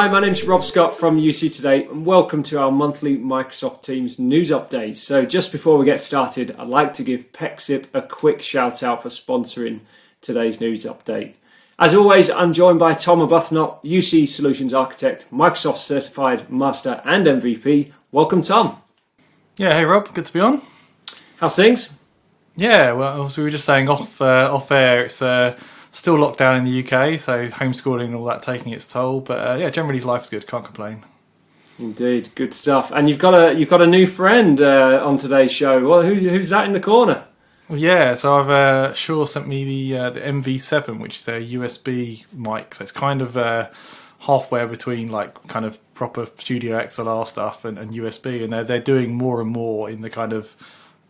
Hi, my name's Rob Scott from UC Today, and welcome to our monthly Microsoft Teams news update. So, just before we get started, I'd like to give Pexip a quick shout out for sponsoring today's news update. As always, I'm joined by Tom Arbuthnot, UC Solutions Architect, Microsoft Certified Master and MVP. Welcome, Tom. Yeah, hey Rob, good to be on. How's things? Yeah, well, as we were just saying off uh, off air, it's uh, still locked down in the UK, so homeschooling and all that taking its toll. But uh, yeah, generally life's good. Can't complain. Indeed, good stuff. And you've got a you've got a new friend uh, on today's show. Well, who, who's that in the corner? Well, yeah, so I've uh, Shure sent me the uh, the MV7, which is their USB mic. So it's kind of uh, halfway between like kind of proper studio XLR stuff and, and USB, and they're they're doing more and more in the kind of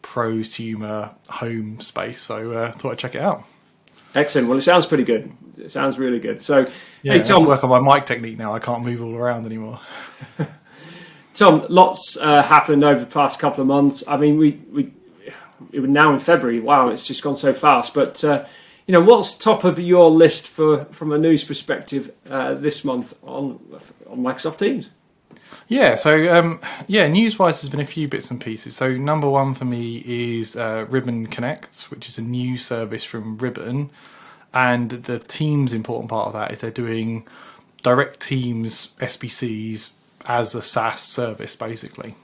prosumer home space. So uh, thought I'd check it out. Excellent. Well, it sounds pretty good. It sounds really good. So, yeah, hey Tom, work on my mic technique now. I can't move all around anymore. Tom, lots uh, happened over the past couple of months. I mean, we we it now in February. Wow, it's just gone so fast. But uh, you know, what's top of your list for from a news perspective uh, this month on on Microsoft Teams? Yeah, so um, yeah, news-wise, there's been a few bits and pieces. So number one for me is uh, Ribbon Connect, which is a new service from Ribbon, and the Teams important part of that is they're doing direct Teams SBCs as a SaaS service, basically.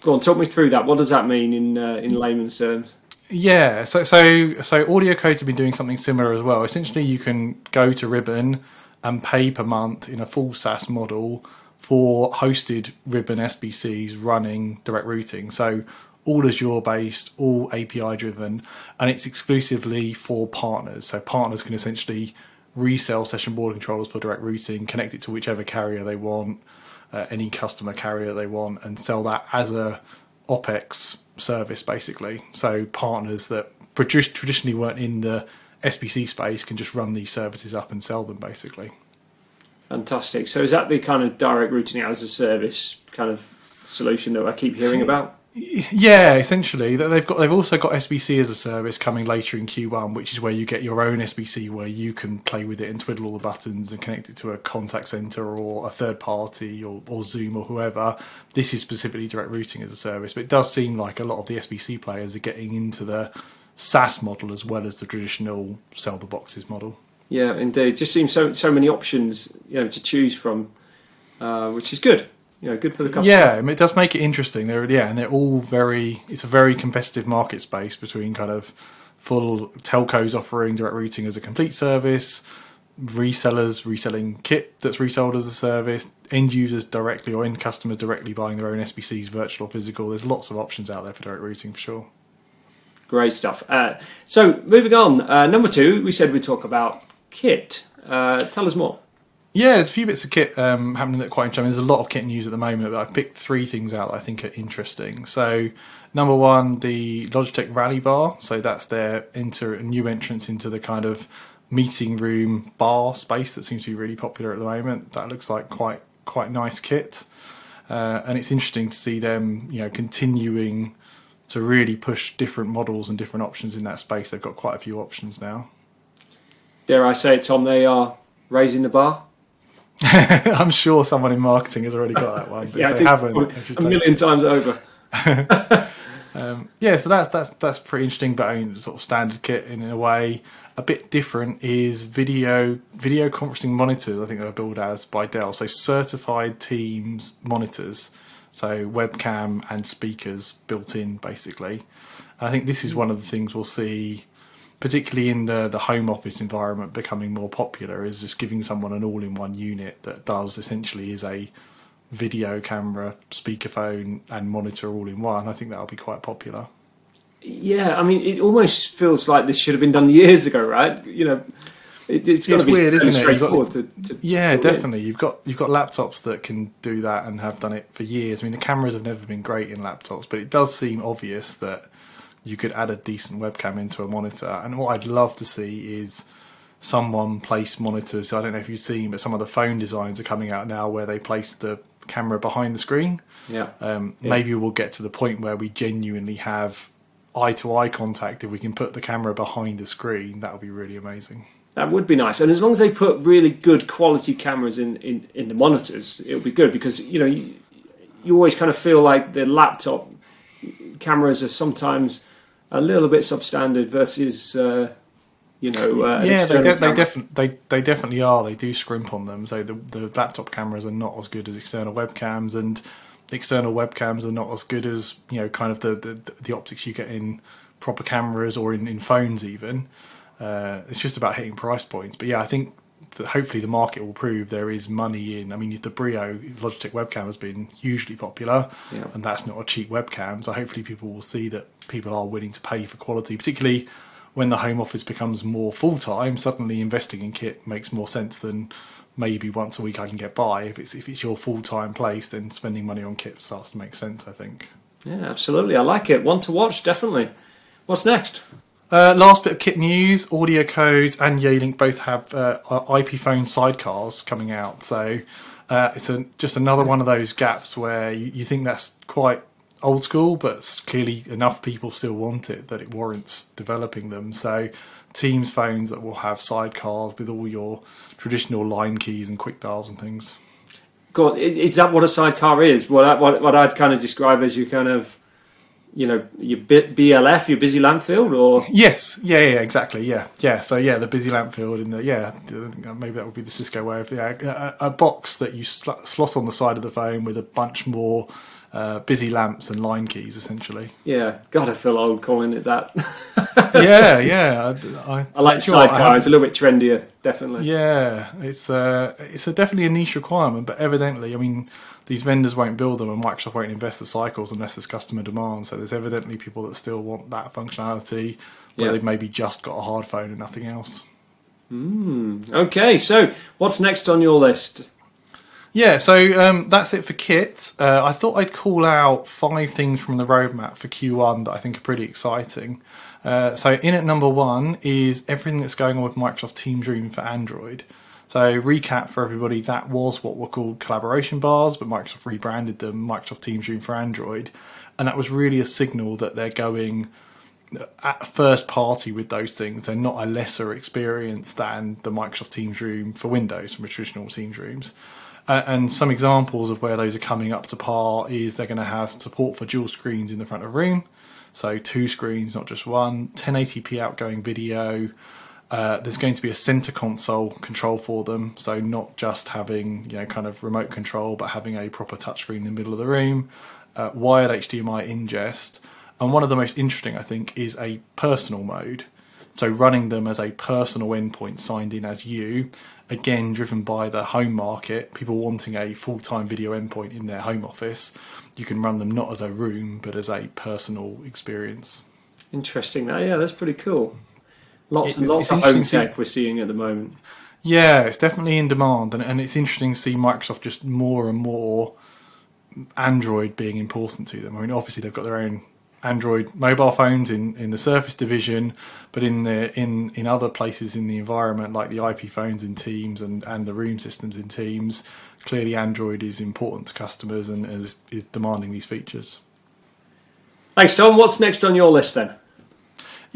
Go on, talk me through that. What does that mean in uh, in layman's terms? Yeah, so so so AudioCodes have been doing something similar as well. Essentially, you can go to Ribbon and pay per month in a full SaaS model for hosted Ribbon SBCs running direct routing. So all Azure based, all API driven, and it's exclusively for partners. So partners can essentially resell session border controllers for direct routing, connect it to whichever carrier they want, uh, any customer carrier they want, and sell that as a OPEX service basically. So partners that traditionally weren't in the SBC space can just run these services up and sell them basically. Fantastic. So is that the kind of direct routing as a service kind of solution that I keep hearing about? Yeah, essentially. They've got they've also got SBC as a service coming later in Q1, which is where you get your own SBC where you can play with it and twiddle all the buttons and connect it to a contact center or a third party or, or Zoom or whoever. This is specifically direct routing as a service, but it does seem like a lot of the SBC players are getting into the SaaS model as well as the traditional sell the boxes model. Yeah, indeed. Just seems so so many options, you know, to choose from, uh, which is good. You know, good for the customer. Yeah, I mean, it does make it interesting. They're yeah, and they're all very. It's a very competitive market space between kind of full telcos offering direct routing as a complete service, resellers reselling kit that's resold as a service, end users directly or end customers directly buying their own SBCs, virtual or physical. There's lots of options out there for direct routing for sure. Great stuff. Uh, so moving on, uh, number two, we said we'd talk about kit. Uh, tell us more. Yeah, there's a few bits of kit um, happening that are quite interesting. There's a lot of kit news at the moment, but I've picked three things out that I think are interesting. So, number one, the Logitech Rally Bar. So that's their new entrance into the kind of meeting room bar space that seems to be really popular at the moment. That looks like quite quite nice kit, uh, and it's interesting to see them, you know, continuing to really push different models and different options in that space. They've got quite a few options now dare I say it, Tom, they are raising the bar. I'm sure someone in marketing has already got that one, but yeah, if they haven't, a million times over. um, yeah, so that's that's that's pretty interesting, but I mean, sort of standard kit in, in a way. A bit different is video video conferencing monitors. I think they're billed as by Dell, so certified Teams monitors, so webcam and speakers built in basically. And I think this is one of the things we'll see particularly in the the home office environment becoming more popular is just giving someone an all-in-one unit that does essentially is a video camera speakerphone and monitor all in one i think that'll be quite popular yeah i mean it almost feels like this should have been done years ago right you know it, it's, it's weird, isn't it? Got, to, to yeah, definitely. You've got you've got laptops that can do that and have done it for years. I mean, the cameras have never been great in laptops, but it does seem obvious that you could add a decent webcam into a monitor. And what I'd love to see is someone place monitors. I don't know if you've seen, but some of the phone designs are coming out now where they place the camera behind the screen. Yeah. Um, yeah. Maybe we'll get to the point where we genuinely have eye to eye contact. If we can put the camera behind the screen, that would be really amazing. That would be nice, and as long as they put really good quality cameras in, in, in the monitors, it'll be good because you know you, you always kind of feel like the laptop cameras are sometimes a little bit substandard versus uh, you know uh, yeah, they, de- they, definitely they, they definitely are. They do scrimp on them. So the the laptop cameras are not as good as external webcams, and external webcams are not as good as you know kind of the the, the optics you get in proper cameras or in, in phones even. Uh, it's just about hitting price points. But yeah, I think that hopefully the market will prove there is money in. I mean, if the Brio Logitech webcam has been hugely popular, Yeah. and that's not a cheap webcam. So hopefully people will see that people are willing to pay for quality, particularly when the home office becomes more full time. Suddenly, investing in kit makes more sense than maybe once a week I can get by. If it's if it's your full time place, then spending money on kit starts to make sense. I think. Yeah, absolutely. I like it. One to watch, definitely. What's next? Uh, last bit of kit news: AudioCodes and Yealink both have uh, IP phone sidecars coming out. So uh, it's a, just another one of those gaps where you, you think that's quite old school, but clearly enough people still want it that it warrants developing them. So Teams phones that will have sidecars with all your traditional line keys and quick dials and things. God, is that what a sidecar is? What I, what, what I'd kind of describe as you kind of, you know, your BLF, your busy lamp field, or Yes, yeah, yeah, exactly, yeah, yeah. So yeah, the busy lamp field in the yeah, maybe that would be the Cisco way of yeah, a, a box that you sl- slot on the side of the phone with a bunch more uh, busy lamps and line keys, essentially. yeah. God, I feel old calling it that. yeah, yeah. I, I, I like do you know what, I sidecar. It's a little bit trendier, definitely. Yeah, it's uh, it's a definitely a niche requirement, but evidently, I mean, these vendors won't build them, and Microsoft won't invest the cycles unless there's customer demand. So there's evidently people that still want that functionality, where Yeah. they've maybe just got a hard phone and nothing else. Okay, so what's next on your list? Yeah, so um, that's it for kit. Uh, I thought I'd call out five things from the roadmap for Q1 that I think are pretty exciting. Uh, so in at number one is everything that's going on with Microsoft Teams Room for Android. So recap for everybody, that was what were called collaboration bars, but Microsoft rebranded them Microsoft Teams Room for Android, and that was really a signal that they're going at first party with those things. They're not a lesser experience than the Microsoft Teams room for Windows from traditional Teams rooms. Uh, and some examples of where those are coming up to par is they're going to have support for dual screens in the front of room, so two screens, not just one. 1080p outgoing video. Uh, there's going to be a center console control for them, so not just having you know kind of remote control, but having a proper touchscreen in the middle of the room. Uh, wired HDMI ingest, and one of the most interesting, I think, is a personal mode. So running them as a personal endpoint signed in as you, again driven by the home market, people wanting a full time video endpoint in their home office. You can run them not as a room, but as a personal experience. Interesting. That yeah, that's pretty cool. Lots and It's- lots it's of home tech we're seeing at the moment. Yeah, it's definitely in demand, and, and it's interesting to see Microsoft just more and more Android being important to them. I mean, obviously they've got their own Android mobile phones in, in the Surface division, but in the in in other places in the environment, like the IP phones in Teams and, and the room systems in Teams, clearly Android is important to customers and is, is demanding these features. Thanks, Tom. What's next on your list then?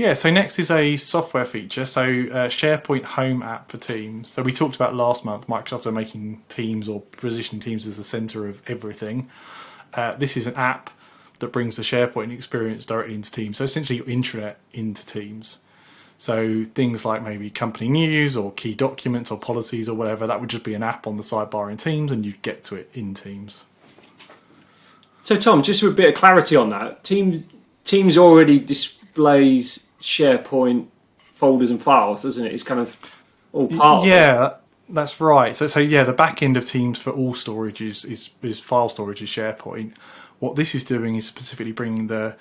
Yeah, so next is a software feature. So uh, SharePoint Home app for Teams. So we talked about last month, Microsoft are making Teams or positioning Teams as the center of everything. Uh, this is an app that brings the SharePoint experience directly into Teams. So essentially your intranet into Teams. So things like maybe company news or key documents or policies or whatever, that would just be an app on the sidebar in Teams and you'd get to it in Teams. So, Tom, just for a bit of clarity on that, Teams Teams already displays SharePoint folders and files, doesn't it? It's kind of all part. Yeah, that's right. So, so yeah, the back end of Teams for all storage is, is, is file storage is SharePoint. What this is doing is specifically bringing the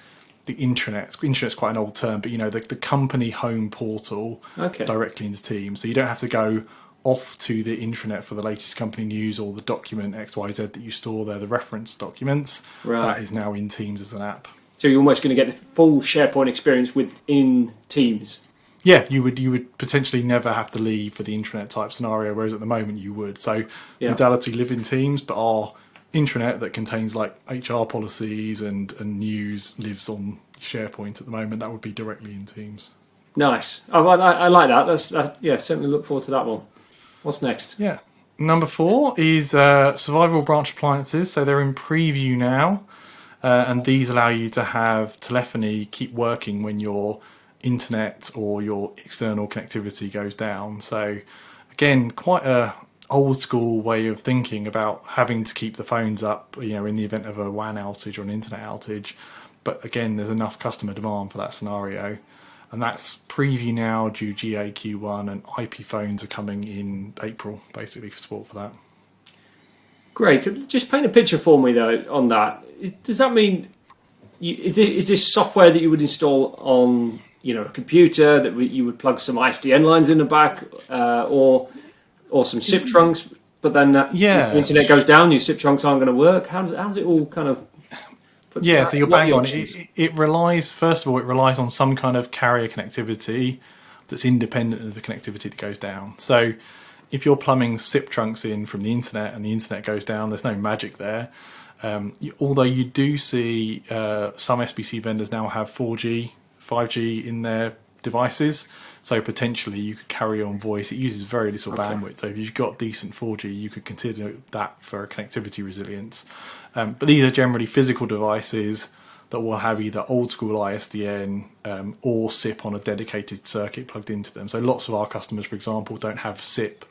the intranet. Intranet's quite an old term, but you know the, the company home portal Okay. directly into Teams. So you don't have to go off to the intranet for the latest company news or the document X Y Z that you store there, the reference documents. Right. That is now in Teams as an app. So you're almost going to get the full SharePoint experience within Teams. Yeah, you would you would potentially never have to leave for the intranet type scenario, whereas at the moment you would. So Yeah. modality live in Teams, but our intranet that contains like HR policies and, and news lives on SharePoint at the moment. That would be directly in Teams. Nice. I, I, I like that. That's that, yeah. Certainly look forward to that one. What's next? Yeah. Number four is uh, survivable branch appliances. So they're in preview now, uh, and these allow you to have telephony keep working when your internet or your external connectivity goes down. So again, quite a old school way of thinking about having to keep the phones up, you know, in the event of a WAN outage or an internet outage. But again, there's enough customer demand for that scenario and that's preview now due GAQ1 and IP phones are coming in April basically for support for that. Great. Could Just paint a picture for me though on that. Does that mean you, is, it, is this software that you would install on you know a computer that you would plug some ISDN lines in the back uh, or or some SIP trunks? But then that, yeah. if the internet goes down, your SIP trunks aren't going to work. How does, how does it all kind of yeah, so you're bang on. It, it, relies, first of all, it relies on some kind of carrier connectivity that's independent of the connectivity that goes down. So if you're plumbing SIP trunks in from the internet and the internet goes down, there's no magic there. Um, you, although you do see uh, some SBC vendors now have 4G, 5G in their devices, so potentially you could carry on voice. It uses very little okay. bandwidth, so if you've got decent 4G, you could consider that for connectivity resilience. Um, but these are generally physical devices that will have either old school ISDN um, or SIP on a dedicated circuit plugged into them. So lots of our customers, for example, don't have SIP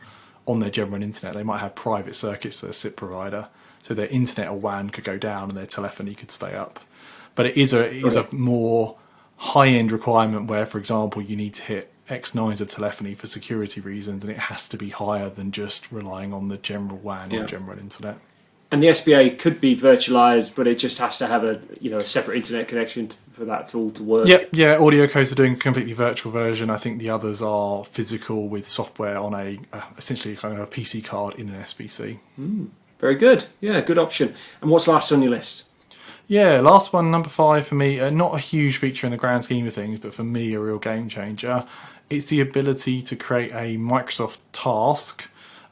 on their general internet. They might have private circuits to their SIP provider, so their internet or WAN could go down and their telephony could stay up. But it is a it is a more high end requirement where, for example, you need to hit X nines of telephony for security reasons, and it has to be higher than just relying on the general WAN yeah. or general internet and the SBA could be virtualized, but it just has to have a you know a separate internet connection to, for that tool to work. Yeah, yeah. AudioCodes are doing a completely virtual version. I think the others are physical with software on a uh, essentially kind of a PC card in an SBC. Mm, very good. Yeah, good option. And what's last on your list? Yeah, last one, number five for me. Uh, not a huge feature in the grand scheme of things, but for me, a real game changer. It's the ability to create a Microsoft task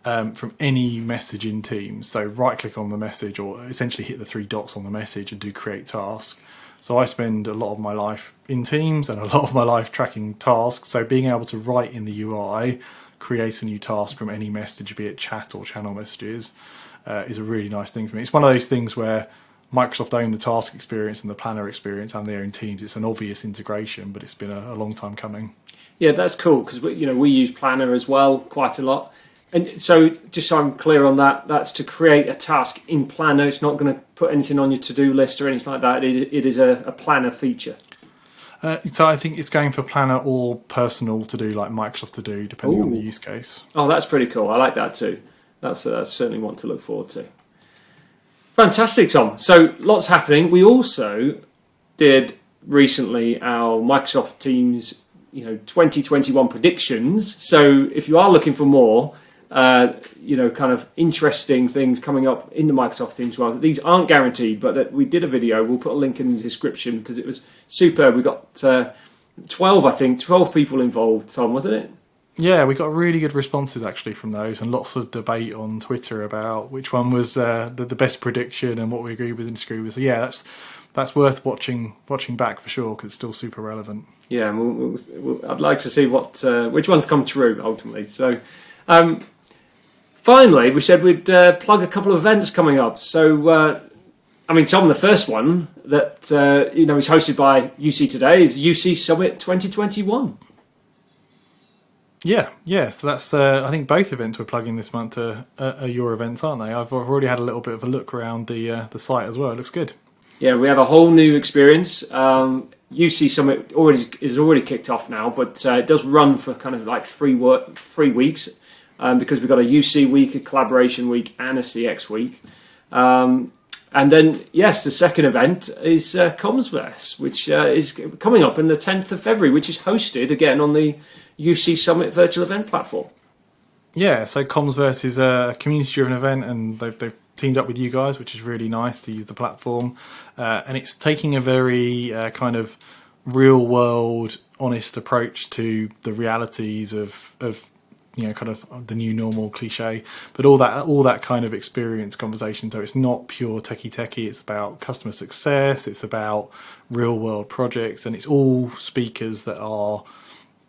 um, from any message in Teams. So right click on the message or essentially hit the three dots on the message and do create task. So I spend a lot of my life in Teams and a lot of my life tracking tasks. So being able to write in the UI, create a new task from any message, be it chat or channel messages, uh, is a really nice thing for me. It's one of those things where Microsoft own the task experience and the planner experience and their own teams. It's an obvious integration, but it's been a, a long time coming. Yeah, that's cool because you know we use Planner as well quite a lot. And so, just so I'm clear on that, that's to create a task in Planner. It's not going to put anything on your to-do list or anything like that. it, it is a, a, Planner feature. Uh, so I think it's going for Planner or personal to do, like Microsoft to do, depending Ooh. on the use case. Oh, that's pretty cool. I like that too. That's, uh, that's certainly one to look forward to. Fantastic, Tom. So lots happening. We also did recently our Microsoft Teams, you know, 2021 predictions. So if you are looking for more, uh, you know, kind of interesting things coming up in the Microsoft Teams world. These aren't guaranteed, but we did a video. We'll put a link in the description because it was superb. We got uh, 12, I think, 12 people involved, Tom, wasn't it? Yeah, we got really good responses actually from those, and lots of debate on Twitter about which one was uh, the, the, best prediction and what we agreed with and disagree with. So yeah, that's that's worth watching watching back for sure because it's still super relevant. Yeah, we'll, we'll, we'll, I'd like to see what uh, which ones come true ultimately. So. Um, finally, we said we'd uh, plug a couple of events coming up. So, uh, I mean, Tom, the first one that uh, you know is hosted by UC today is UC Summit 2021. Yeah, yeah. So that's uh, I think both events we're plugging this month are, are, your events, aren't they? I've, I've already had a little bit of a look around the uh, the site as well. It looks good. Yeah, we have a whole new experience. Um, UC Summit already is already kicked off now, but uh, it does run for kind of like three work, three weeks um, because we've got a UC week, a collaboration week, and a CX week. Um, and then, yes, the second event is uh, Commsverse, which uh, is coming up on the 10th of February, which is hosted again on the UC Summit virtual event platform. Yeah, so Commsverse is a community driven event, and they've, they've, teamed up with you guys, which is really nice to use the platform. Uh, and it's taking a very uh, kind of real world, honest approach to the realities of, of you know kind of the new normal cliche but all that all that kind of experience conversation so it's not pure techie techie it's about customer success it's about real world projects and it's all speakers that are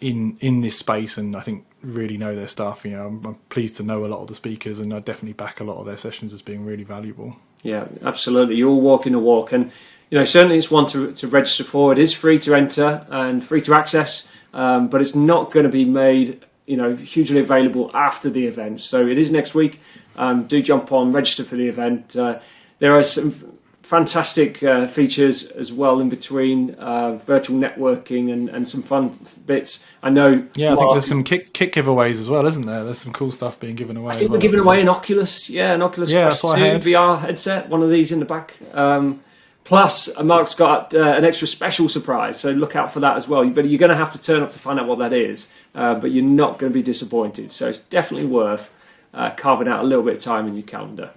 in in this space, and I think really know their stuff. You know, I'm, I'm pleased to know a lot of the speakers, and I definitely back a lot of their sessions as being really valuable. Yeah, absolutely. You're all walking the walk, and you know certainly it's one to, to register for. It is free to enter and free to access, um, but it's not going to be made you know hugely available after the event. So it is next week. Um, do jump on, register for the event. Uh, there are some fantastic uh, features as well in between uh, virtual networking and, and some fun bits. I know. Yeah, I think there's some kit, kit giveaways as well, isn't there? There's some cool stuff being given away. I think well. we're giving away an Oculus, yeah, an Oculus yeah, Quest 2 VR headset, one of these in the back. Um, plus, uh, Mark's got uh, an extra special surprise, so look out for that as well. But you're going to have to turn up to find out what that is, uh, but you're not going to be disappointed. So it's definitely worth uh, carving out a little bit of time in your calendar.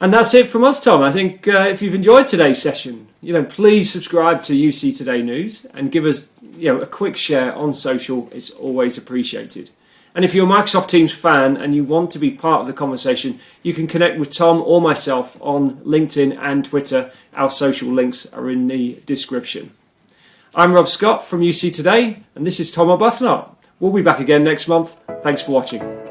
And that's it from us, Tom. I think uh, if you've enjoyed today's session, you know, please subscribe to UC Today News and give us, you know, a quick share on social. It's always appreciated. And if you're a Microsoft Teams fan and you want to be part of the conversation, you can connect with Tom or myself on LinkedIn and Twitter. Our social links are in the description. I'm Rob Scott from UC Today, and this is Tom Arbuthnot. We'll be back again next month. Thanks for watching.